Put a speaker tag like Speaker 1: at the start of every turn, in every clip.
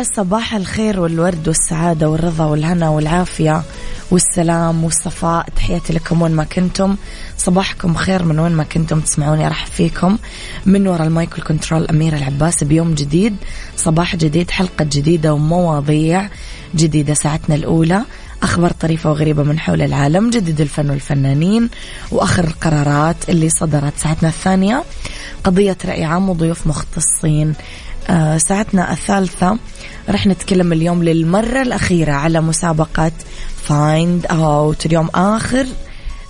Speaker 1: يا صباح الخير والورد والسعادة والرضا والهنا والعافية والسلام والصفاء. تحياتي لكم وين ما كنتم. صباحكم خير من وين ما كنتم تسمعوني. أرحب فيكم. من وراء ال mic وال control أميرة العباس. بيوم جديد. صباح جديد. حلقة جديدة ومواضيع جديدة. ساعتنا الأولى. أخبار طريفة وغريبة من حول العالم. جديد الفن والفنانين. وآخر القرارات اللي صدرت ساعتنا الثانية. قضية رأي عام وضيوف مختصين. ساعتنا الثالثة رح نتكلم اليوم للمرة الأخيرة على مسابقة Find Out اليوم آخر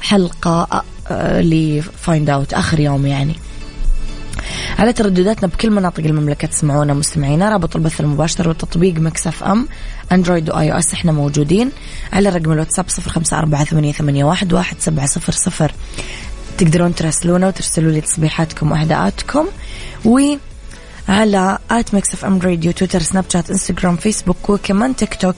Speaker 1: حلقة آه، ل Find Out آخر يوم يعني. على تردداتنا بكل مناطق المملكة تسمعونا مستمعينا رابط البث المباشر وتطبيق Mix FM Android و iOS إحنا موجودين. على رقم الواتساب صفر خمسة أربعة ثمانية واحد واحد سبعة صفر صفر. تقدرون تراسلونا وترسلوا لي تصبيحاتكم وأهداءاتكم. و على at Mix FM Radio تويتر سناب شات انستغرام فيسبوك وكمان تيك توك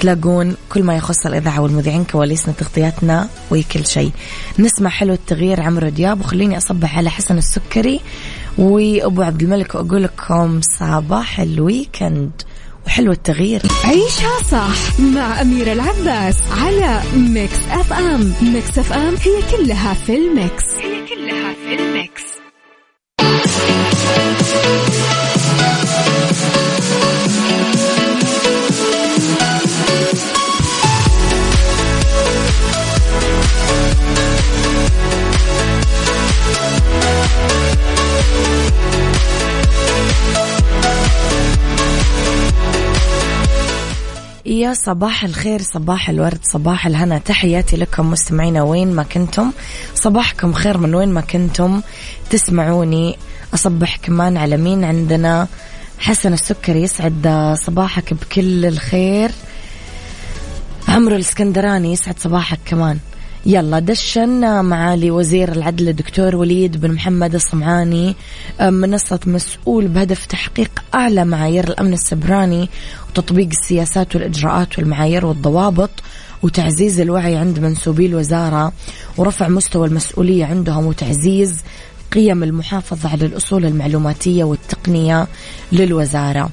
Speaker 1: تلاقون كل ما يخص الإذاعة والمذيعين كواليسنا تغطياتنا وكل شيء. نسمع حلو التغيير عمرو دياب وخليني أصبح على حسن السكري. وأبو عبد الملك وأقول لكم صباح ال weekend وحلو التغيير.
Speaker 2: عيشها صح مع أميرة العباس على Mix FM Mix FM هي كلها في ال mix. هي كلها في الميكس.
Speaker 1: صباح الخير صباح الورد صباح الهنا. تحياتي لكم مستمعينا وين ما كنتم. صباحكم خير من وين ما كنتم. تسمعوني أصبح كمان على مين عندنا؟ حسن السكري يسعد صباحك بكل الخير. عمرو الاسكندراني يسعد صباحك كمان. يلا دشن معالي وزير العدل الدكتور وليد بن محمد الصمعاني منصة مسؤول بهدف تحقيق أعلى معايير الأمن السبراني وتطبيق السياسات والإجراءات والمعايير والضوابط وتعزيز الوعي عند منسوبي الوزارة ورفع مستوى المسؤولية عندهم وتعزيز قيم المحافظة على الأصول المعلوماتية والتقنية للوزارة.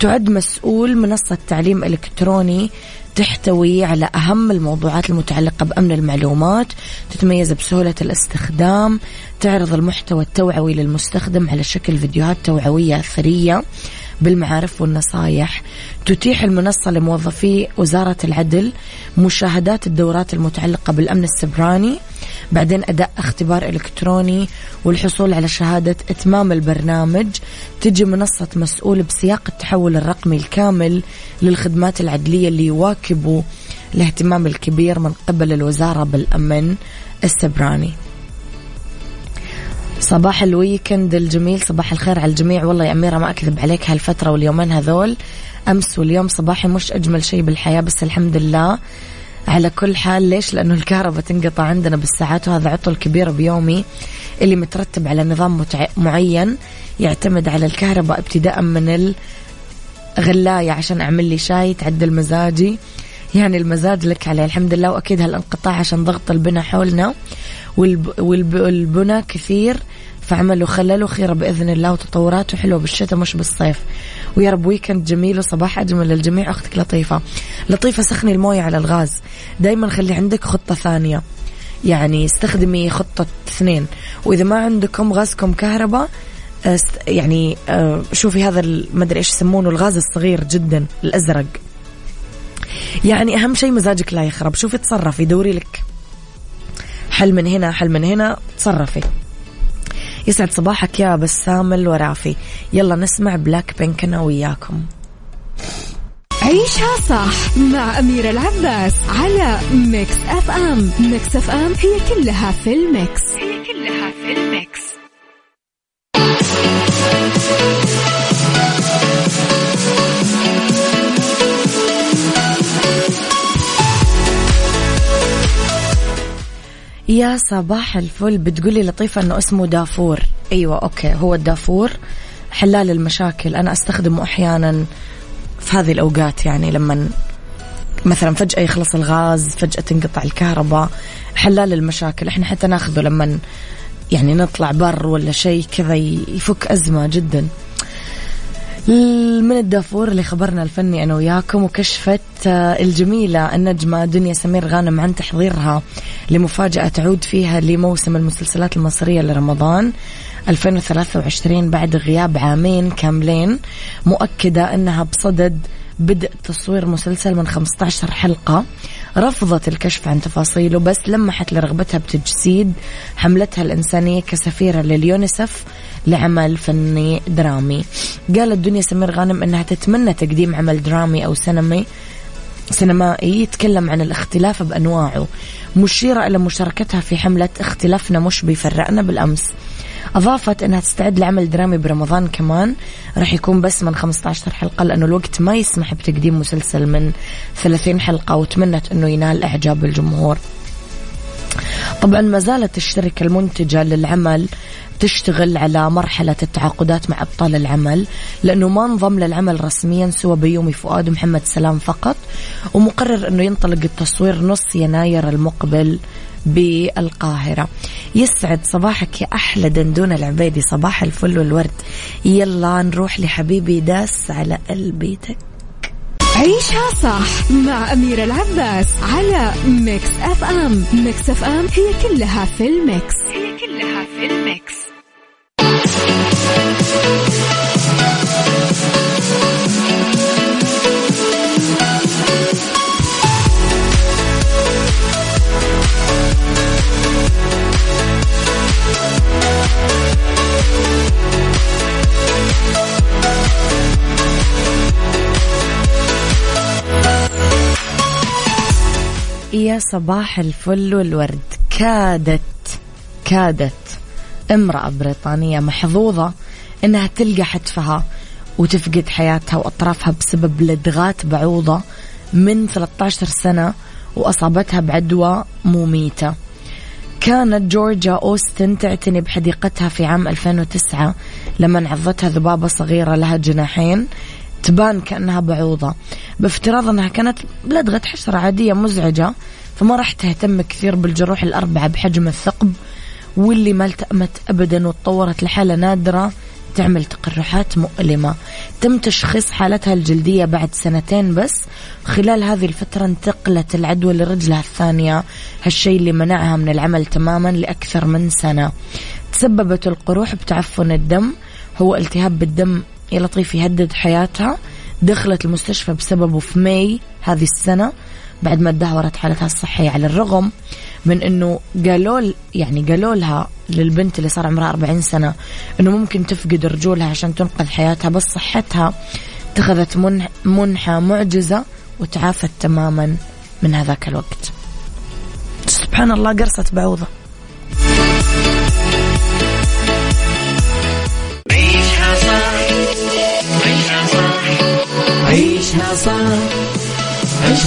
Speaker 1: تعد مسؤول منصة تعليم إلكتروني تحتوي على أهم الموضوعات المتعلقة بأمن المعلومات تتميز بسهولة الاستخدام تعرض المحتوى التوعوي للمستخدم على شكل فيديوهات توعوية أثرية بالمعارف والنصايح تتيح المنصة لموظفي وزارة العدل مشاهدات الدورات المتعلقة بالأمن السبراني بعدين أداء اختبار إلكتروني والحصول على شهادة إتمام البرنامج. تجي منصة مسؤول بسياق التحول الرقمي الكامل للخدمات العدلية اللي يواكبوا الاهتمام الكبير من قبل الوزارة بالأمن السبراني. صباح الويكند الجميل صباح الخير على الجميع. والله يا أميرة ما أكذب عليك هالفترة واليومين هذول. أمس واليوم صباحي مش أجمل شيء بالحياة بس الحمد لله. على كل حال ليش؟ لأنه الكهرباء تنقطع عندنا بالساعات وهذا عطل كبير بيومي اللي مترتب على نظام متع... معين يعتمد على الكهرباء ابتداء من الغلاية عشان أعمل لي شاي تعدل مزاجي. يعني المزاج لك عليه. الحمد لله وأكيد هالانقطاع عشان ضغط البنى حولنا والب... والب... والبنى كثير. فعملوا خللوا خيرة بإذن الله وتطوراته حلوة بالشتاء مش بالصيف. ويا رب ويكند جميل وصباح أجمل للجميع. أختك لطيفة. لطيفة سخني الموية على الغاز. دايما خلي عندك خطة ثانية. يعني استخدمي خطة اثنين. وإذا ما عندكم غازكم كهرباء يعني آه، شوفي هذا ما أدري إيش يسمونه الغاز الصغير جدا الأزرق. يعني أهم شيء مزاجك لا يخرب. شوفي تصرفي. دوري لك. حل من هنا حل من هنا تصرفي. يسعد صباحك يا بسام الورافي يلا نسمع بلاك بينك أنا وياكم.
Speaker 2: عيشها صح مع أميرة العباس على Mix FM Mix FM هي كلها في ال mix. هي كلها في ال mix.
Speaker 1: يا صباح الفل. بتقولي لطيفة إنه اسمه دافور. أيوه أوكي هو الدافور. حلال المشاكل. أنا أستخدمه أحيانا في هذه الأوقات يعني لما مثلا فجأة يخلص الغاز فجأة تنقطع الكهرباء. حلال المشاكل. إحنا حتى ناخذه لما يعني نطلع بر ولا شيء كذا يفك أزمة جدا. من الدافور اللي خبرنا الفني أنا وياكم وكشفت آه، الجميلة النجمة دنيا سمير غانم عن تحضيرها لمفاجأة تعود فيها لموسم المسلسلات المصرية لرمضان 2023 بعد غياب عامين كاملين مؤكدة أنها بصدد بدء تصوير مسلسل من 15 حلقة. رفضت الكشف عن تفاصيله بس لمحت لرغبتها بتجسيد حملتها الإنسانية كسفيرة لليونيسف. لعمل فني درامي. قالت دنيا سمير غانم أنها تتمنى تقديم عمل درامي أو سينمي سينمائي يتكلم عن الاختلاف بأنواعه. مشيرة إلى مشاركتها في حملة اختلافنا مش بيفرقنا بالأمس. أضافت أنها تستعد لعمل درامي برمضان كمان. راح يكون بس من 15 حلقة لأنه الوقت ما يسمح بتقديم مسلسل من 30 حلقة وتمنت أنه ينال إعجاب الجمهور. طبعا ما زالت الشركة المنتجة للعمل تشتغل على مرحلة التعاقدات مع أبطال العمل لأنه ما انضم للعمل رسميا سوى بيومي فؤاد ومحمد سلام فقط ومقرر أنه ينطلق التصوير نص يناير المقبل بالقاهرة. يسعد صباحك يا أحلى دندون العبيدي صباح الفل والورد. يلا نروح لحبيبي داس على قلبيتك
Speaker 2: عيشها صح مع أميرة العباس على Mix FM. Mix FM هي كلها في ال mix. هي كلها في الميكس.
Speaker 1: يا صباح الفل والورد كادت كادت امرأة بريطانية محظوظة إنها تلقى حتفها وتفقد حياتها وأطرافها بسبب لدغات بعوضة من 13 سنة وأصابتها بعدوى مميتة. كانت جورجيا أوستن تعتني بحديقتها في عام 2009 لما عضتها ذبابة صغيرة لها جناحين تبان كأنها بعوضة. بافتراض أنها كانت لدغة حشرة عادية مزعجة فما راح تهتم كثير بالجروح الأربعة بحجم الثقب واللي ما التأمت أبدا وتطورت لحالة نادرة تعمل تقرحات مؤلمة. تم تشخيص حالتها الجلدية بعد سنتين بس. خلال هذه الفترة انتقلت العدوى لرجلها الثانية. هالشيء اللي منعها من العمل تماما لأكثر من سنة. تسببت القروح بتعفن الدم. هو التهاب بالدم يا لطيف يهدد حياتها. دخلت المستشفى بسببه في ماي هذه السنة بعد ما تدهورت حالتها الصحية على الرغم من إنه قالوا يعني قالوا لها للبنت اللي صار عمرها 40 سنة إنه ممكن تفقد رجولها عشان تنقذ حياتها بس صحتها اتخذت منحة معجزة وتعافت تماما من هذاك الوقت. سبحان الله قرصة بعوضة.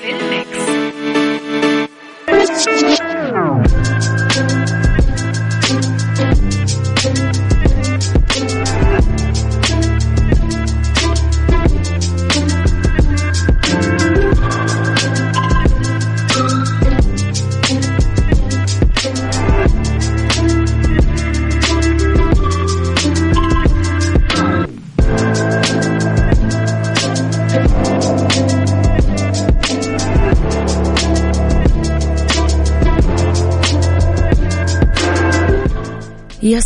Speaker 2: في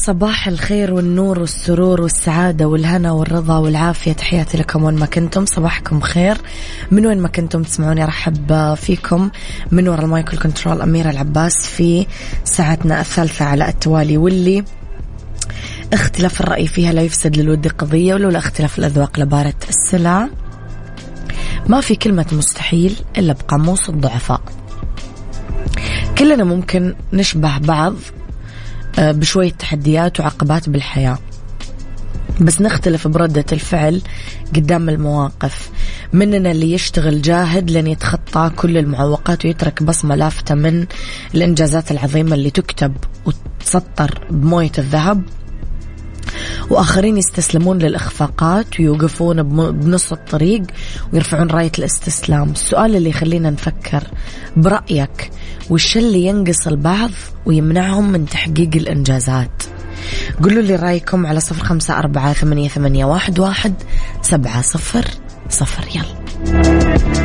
Speaker 1: صباح الخير والنور والسرور والسعادة والهنا والرضا والعافية. تحياتي لكم وين ما كنتم. صباحكم خير. من وين ما كنتم تسمعوني أرحب فيكم من وراء ال mic وال control أميرة العباس في ساعتنا الثالثة على التوالي واللي اختلاف الرأي فيها لا يفسد للود قضية ولولا اختلاف الأذواق لبارت السلع. ما في كلمة مستحيل إلا بقاموس الضعفاء. كلنا ممكن نشبه بعض بشوية تحديات وعقبات بالحياة. بس نختلف بردة الفعل قدام المواقف. مننا اللي يشتغل جاهد لن يتخطى كل المعوقات ويترك بصمة لافتة من الإنجازات العظيمة اللي تكتب وتسطر بموية الذهب. وآخرين يستسلمون للإخفاقات ويوقفون بنص الطريق ويرفعون راية الاستسلام. السؤال اللي يخلينا نفكر برأيك وش اللي ينقص البعض ويمنعهم من تحقيق الإنجازات؟ قولوا لي رأيكم على صفر خمسة أربعة ثمانية, ثمانية واحد, واحد سبعة صفر صفر. يلا.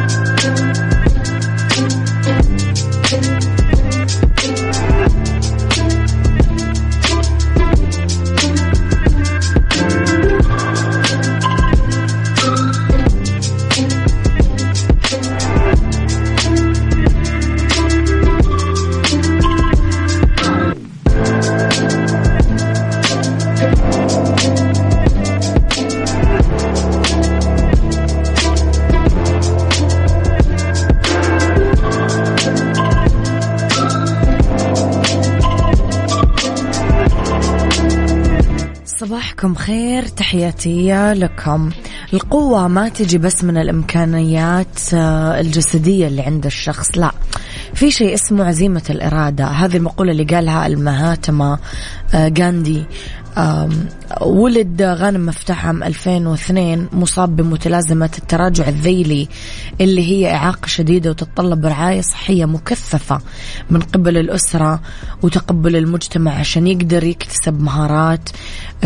Speaker 1: صباحكم خير. تحياتي لكم. القوة ما تجي بس من الإمكانيات آه، الجسدية اللي عند الشخص. لا في شيء اسمه عزيمة الإرادة. هذه المقولة اللي قالها المهاتما غاندي. ولد غانم مفتاح عام 2002 مصاب بمتلازمة التراجع الذيلي اللي هي إعاقة شديدة وتتطلب رعاية صحية مكثفة من قبل الأسرة وتقبل المجتمع عشان يقدر يكتسب مهارات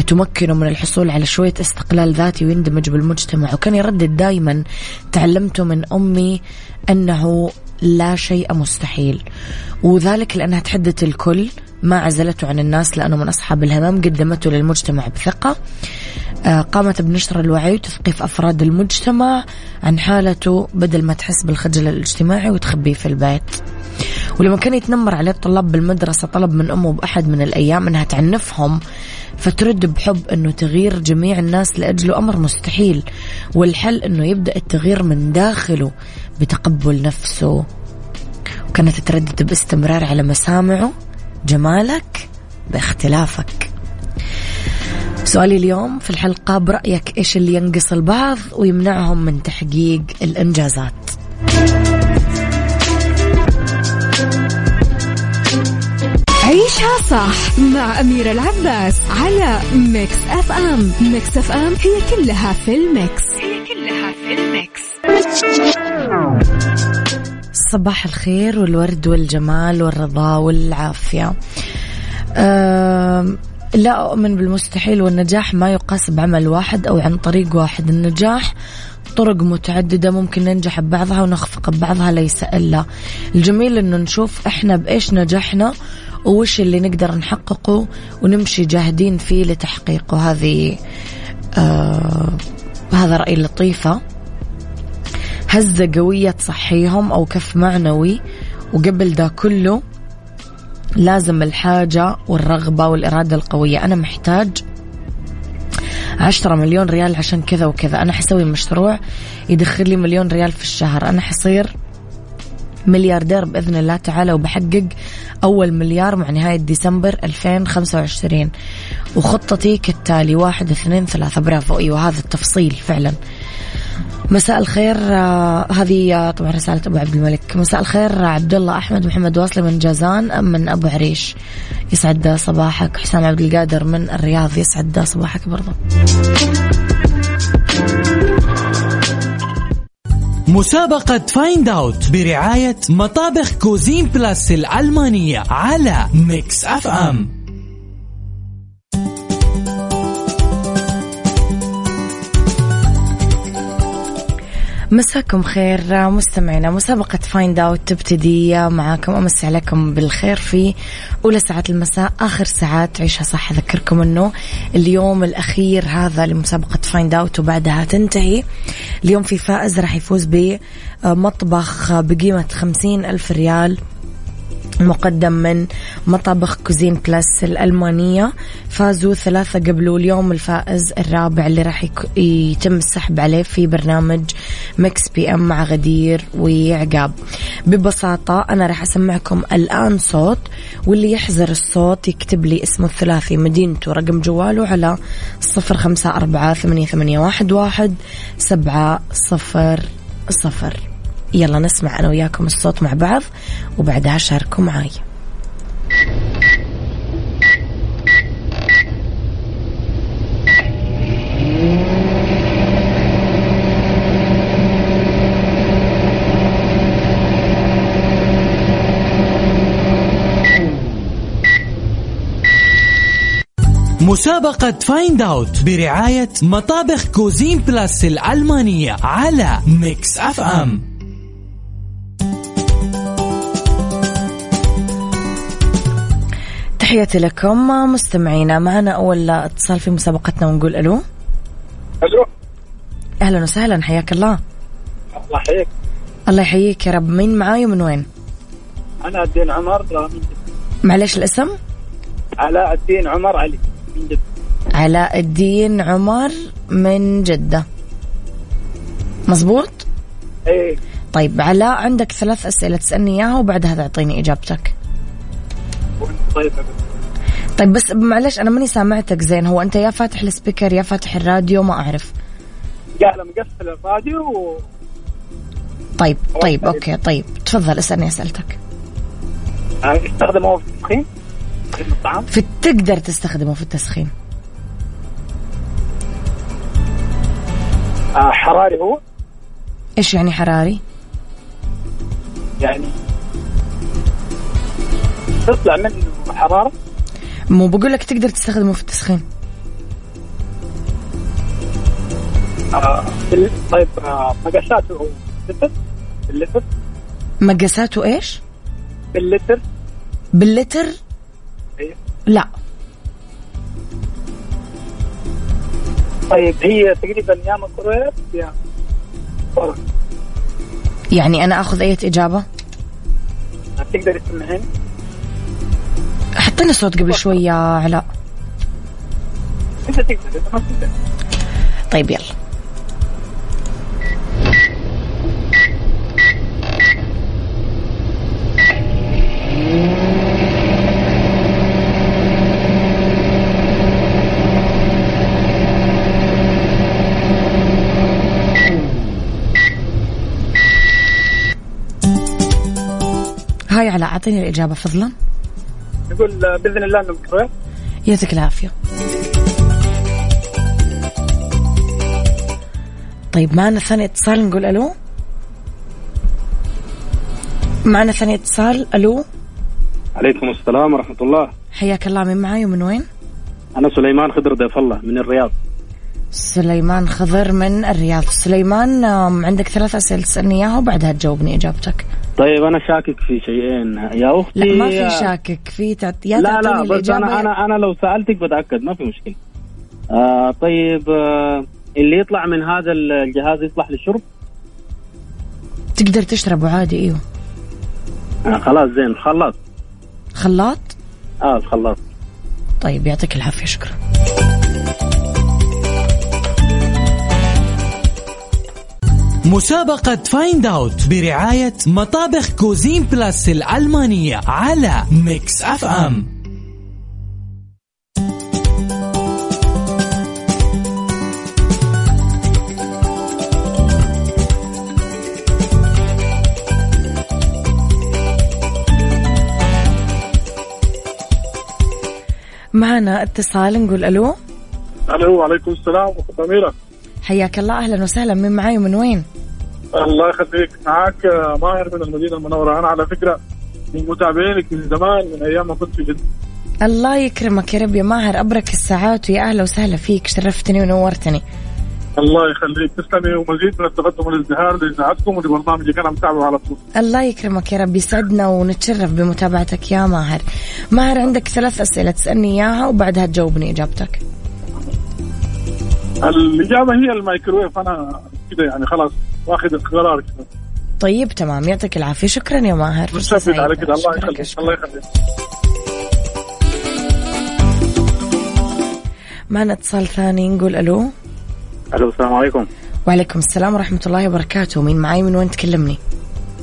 Speaker 1: تمكنه من الحصول على شوية استقلال ذاتي ويندمج بالمجتمع. وكان يردد دائما تعلمته من أمي أنه لا شيء مستحيل وذلك لأنها تحدث الكل. ما عزلته عن الناس لأنه من أصحاب الهمم قدمته للمجتمع بثقة. آه، قامت بنشر الوعي وتثقيف أفراد المجتمع عن حالته بدل ما تحس بالخجل الاجتماعي وتخبيه في البيت. ولما كان يتنمر عليه الطلاب بالمدرسة طلب من أمه بأحد من الأيام أنها تعنفهم فترد بحب أنه تغيير جميع الناس لأجله أمر مستحيل. والحل أنه يبدأ التغيير من داخله بتقبل نفسه. وكانت تردد باستمرار على مسامعه. جمالك باختلافك. سؤالي اليوم في الحلقة برأيك إيش اللي ينقص البعض ويمنعهم من تحقيق الإنجازات؟
Speaker 2: عيشها صح مع أميرة العباس على ميكس أف أم. ميكس أف أم هي كلها في الميكس. هي كلها في الميكس.
Speaker 1: صباح الخير والورد والجمال والرضا والعافية. لا أؤمن بالمستحيل والنجاح ما يقاس بعمل واحد أو عن طريق واحد. النجاح طرق متعددة ممكن ننجح ببعضها ونخفق ببعضها ليس إلا. الجميل أنه نشوف إحنا بإيش نجحنا وش اللي نقدر نحققه ونمشي جاهدين فيه لتحقيقه. هذه آه هذا رأي لطيفة. هزة قوية تصحيهم أو كف معنوي. وقبل ده كله لازم الحاجة والرغبة والإرادة القوية. أنا محتاج عشرة مليون ريال عشان كذا وكذا. أنا حسوي مشروع يدخل لي مليون ريال في الشهر. أنا حصير ملياردير بإذن الله تعالى وبحقق أول مليار مع نهاية ديسمبر 2025 وخطتي كالتالي واحد اثنين ثلاثة. برافو. أيوة هذا التفصيل فعلا. مساء الخير آه هذه آه طبعا رسالة أبو عبد الملك. مساء الخير عبد الله أحمد محمد واصلي من جازان من أبو عريش. يسعد صباحك. حسام عبد القادر من الرياض يسعد صباحك برضه
Speaker 3: مسابقة Find Out برعاية مطابخ كوزين بلس الألمانية على ميكس اف ام
Speaker 1: مساكم خير مستمعينا. مسابقة Find Out تبتدي. معاكم امسي عليكم بالخير في أولى ساعات المساء آخر ساعات عيشها صح. أذكركم إنه اليوم الأخير هذا لمسابقة Find Out وبعدها تنتهي. اليوم في فائز راح يفوز بمطبخ بقيمة خمسين ألف ريال. مقدم من مطابخ كوزين بلس الألمانية. فازوا ثلاثة قبلوا اليوم الفائز الرابع اللي راح يتم السحب عليه في برنامج مكس PM مع غدير وعقاب. ببساطة أنا راح أسمعكم الآن صوت واللي يحزر الصوت يكتب لي اسمه الثلاثي مدينته. رقم جواله على صفر خمسة أربعة ثمانية, واحد سبعة صفر صفر. يلا نسمع أنا وياكم الصوت مع بعض وبعدها شاركوا معي
Speaker 3: مسابقة Find Out برعاية مطابخ كوزين بلس الألمانية على ميكس اف ام
Speaker 1: تحياتي لكم مستمعينا معنا أول اتصال في مسابقتنا ونقول ألو.
Speaker 4: ألو.
Speaker 1: أهلا وسهلا حياك الله.
Speaker 4: الله يحييك.
Speaker 1: الله يحييك يا رب. مين معاي ومن وين؟
Speaker 4: أنا الدين عمر من جدة
Speaker 1: معلش الاسم؟
Speaker 4: علاء الدين عمر علي. من جدة.
Speaker 1: علاء الدين عمر من جدة. مزبوط؟
Speaker 4: إيه.
Speaker 1: طيب علاء عندك ثلاث أسئلة تسألني إياها وبعدها تعطيني إجابتك.
Speaker 4: طيب.
Speaker 1: طيب بس معلش أنا ماني سامعتك زين. هو أنت يا فاتح السبيكر يا فاتح الراديو ما أعرف.
Speaker 4: قاعد مقفل الراديو و...
Speaker 1: طيب طيب أوكي طيب. تفضل اسألني أسئلتك.
Speaker 4: يستخدموه في التسخين؟ في الطعام؟
Speaker 1: في تقدر تستخدمه في التسخين.
Speaker 4: آه حراري هو؟
Speaker 1: إيش يعني حراري؟
Speaker 4: يعني تطلع منه حرارة
Speaker 1: مو بقول لك تقدر تستخدمه في التسخين
Speaker 4: آه طيب آه مقاساته هو لتر باللتر
Speaker 1: مقاساته إيش؟
Speaker 4: باللتر
Speaker 1: باللتر؟
Speaker 4: أيوه.
Speaker 1: لا
Speaker 4: طيب هي تقريبا يا ميكرويف يا فرن.
Speaker 1: يعني أنا أخذ أي إجابة؟
Speaker 4: تقدر تسمعين
Speaker 1: حطينا صوت قبل شوي يا علاء. طيب يلا. هاي علاء أعطيني الإجابة فضلا.
Speaker 4: نقول آه، بإذن الله إنه ميكرويف
Speaker 1: يعطيك العافية. طيب معنا ثاني اتصال نقول ألو؟ معنا ثاني اتصال ألو؟
Speaker 5: عليكم السلام ورحمة الله.
Speaker 1: حياك الله من معاي ومن وين؟
Speaker 5: أنا سليمان خضر ضيف الله من الرياض.
Speaker 1: سليمان خضر من الرياض. سليمان عندك ثلاث أسئلة تسألني إياها وبعدها تجاوبني إجابتك.
Speaker 5: طيب أنا شاكك في شيئين. يا أختي
Speaker 1: لا ما في شاكك. في تعت... يا
Speaker 5: لا لا بس أنا أنا أنا لو سألتك بتأكد ما في مشكلة. آه طيب آه اللي يطلع من هذا الجهاز يصلح للشرب؟
Speaker 1: تقدر تشربه عادي أيوه.
Speaker 5: آه خلاص زين. الخلاط
Speaker 1: خلاط؟
Speaker 5: آه الخلاط.
Speaker 1: طيب يعطيك العافية شكرا.
Speaker 3: مسابقة Find Out برعاية مطابخ كوزين بلس الألمانية على ميكس اف ام
Speaker 1: معنا اتصال نقول ألو.
Speaker 4: ألو وعليكم السلام اخت اميره
Speaker 1: حياك الله أهلا وسهلا. من معاي ومن وين؟
Speaker 4: الله يخليك. معك آه، ماهر من المدينة المنورة. أنا على فكرة من متابعينك من زمان من أيام ما كنت في جدة.
Speaker 1: الله يكرمك يا رب يا ماهر. أبرك الساعات ويا أهلا وسهلا فيك. شرفتني ونورتني.
Speaker 4: الله يخليك. تسلمي ومزيد من التقدم والازدهار لإذاعتكم ولبرنامجك أنا متابعه على طول.
Speaker 1: الله يكرمك يا رب يسعدنا ونتشرف بمتابعتك يا ماهر. ماهر عندك ثلاث أسئلة تسألني إياها وبعدها تجاوبني إجابتك.
Speaker 4: الإجابة هي الميكروويف أنا كده يعني خلاص واخذ القرار كده.
Speaker 1: طيب تمام. يعطيك العافية. شكرا يا ماهر.
Speaker 4: متشكر على. كده. الله يخليك. الله يخليك.
Speaker 1: معنا اتصال ثاني؟ نقول ألو.
Speaker 5: ألو السلام عليكم.
Speaker 1: وعليكم السلام ورحمة الله وبركاته. مين معاي؟ من وين تكلمني؟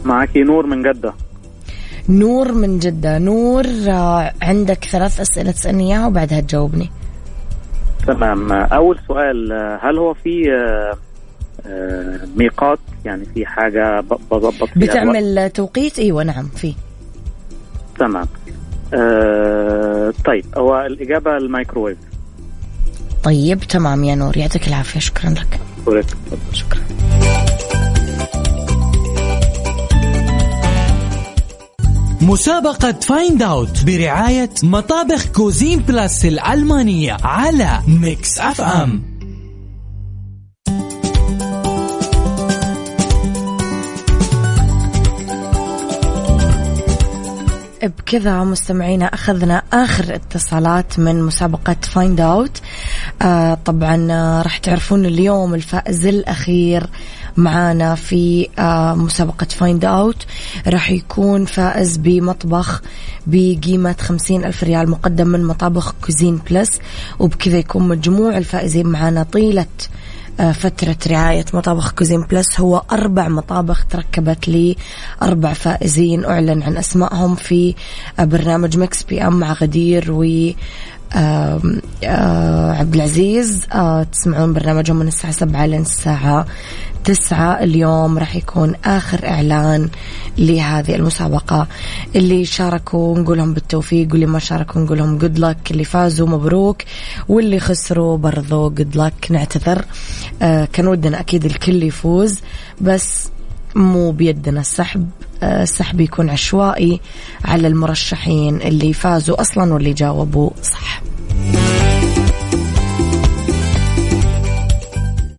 Speaker 5: معك نور من جدة.
Speaker 1: نور من جدة. نور آه، عندك ثلاث أسئلة تسألني إياها وبعدها تجاوبني.
Speaker 6: تمام. أول سؤال هل هو في آه، آه، ميقات؟ يعني في حاجة بظبط فيها الوقت؟
Speaker 1: بتعمل توقيت؟ أيوة نعم في.
Speaker 6: تمام. آه، طيب هو الإجابة الميكروويف.
Speaker 1: طيب تمام يا نور. يعطيك العافية. شكرا لك. شكرا.
Speaker 3: مسابقة Find Out برعاية مطابخ كوزين بلس الألمانية على ميكس اف ام
Speaker 1: بكذا مستمعينا أخذنا آخر اتصالات من مسابقة Find Out آه طبعا آه راح تعرفون اليوم الفائز الأخير معانا في آه مسابقة Find Out راح يكون فائز بمطبخ بقيمة خمسين ألف ريال مقدم من مطابخ كوزين بلس وبكذا يكون مجموع الفائزين معانا طيلة آه، فترة رعاية مطابخ كوزين بلس هو أربع مطابخ تركبت لي أربع فائزين أعلن عن أسمائهم في آه، برنامج مكس PM مع غدير و آم، آه، عبد العزيز آه، تسمعون برنامجهم من الساعة سبعة لين الساعة تسعة. اليوم راح يكون آخر إعلان لهذه المسابقة. اللي شاركوا نقول لهم بالتوفيق واللي ما شاركوا نقول لهم جود لك اللي فازوا مبروك واللي خسروا برضو جود لك نعتذر. آه كان ودنا أكيد الكل يفوز بس مو بيدنا السحب. آه، السحب يكون عشوائي على المرشحين اللي فازوا أصلا واللي جاوبوا صح.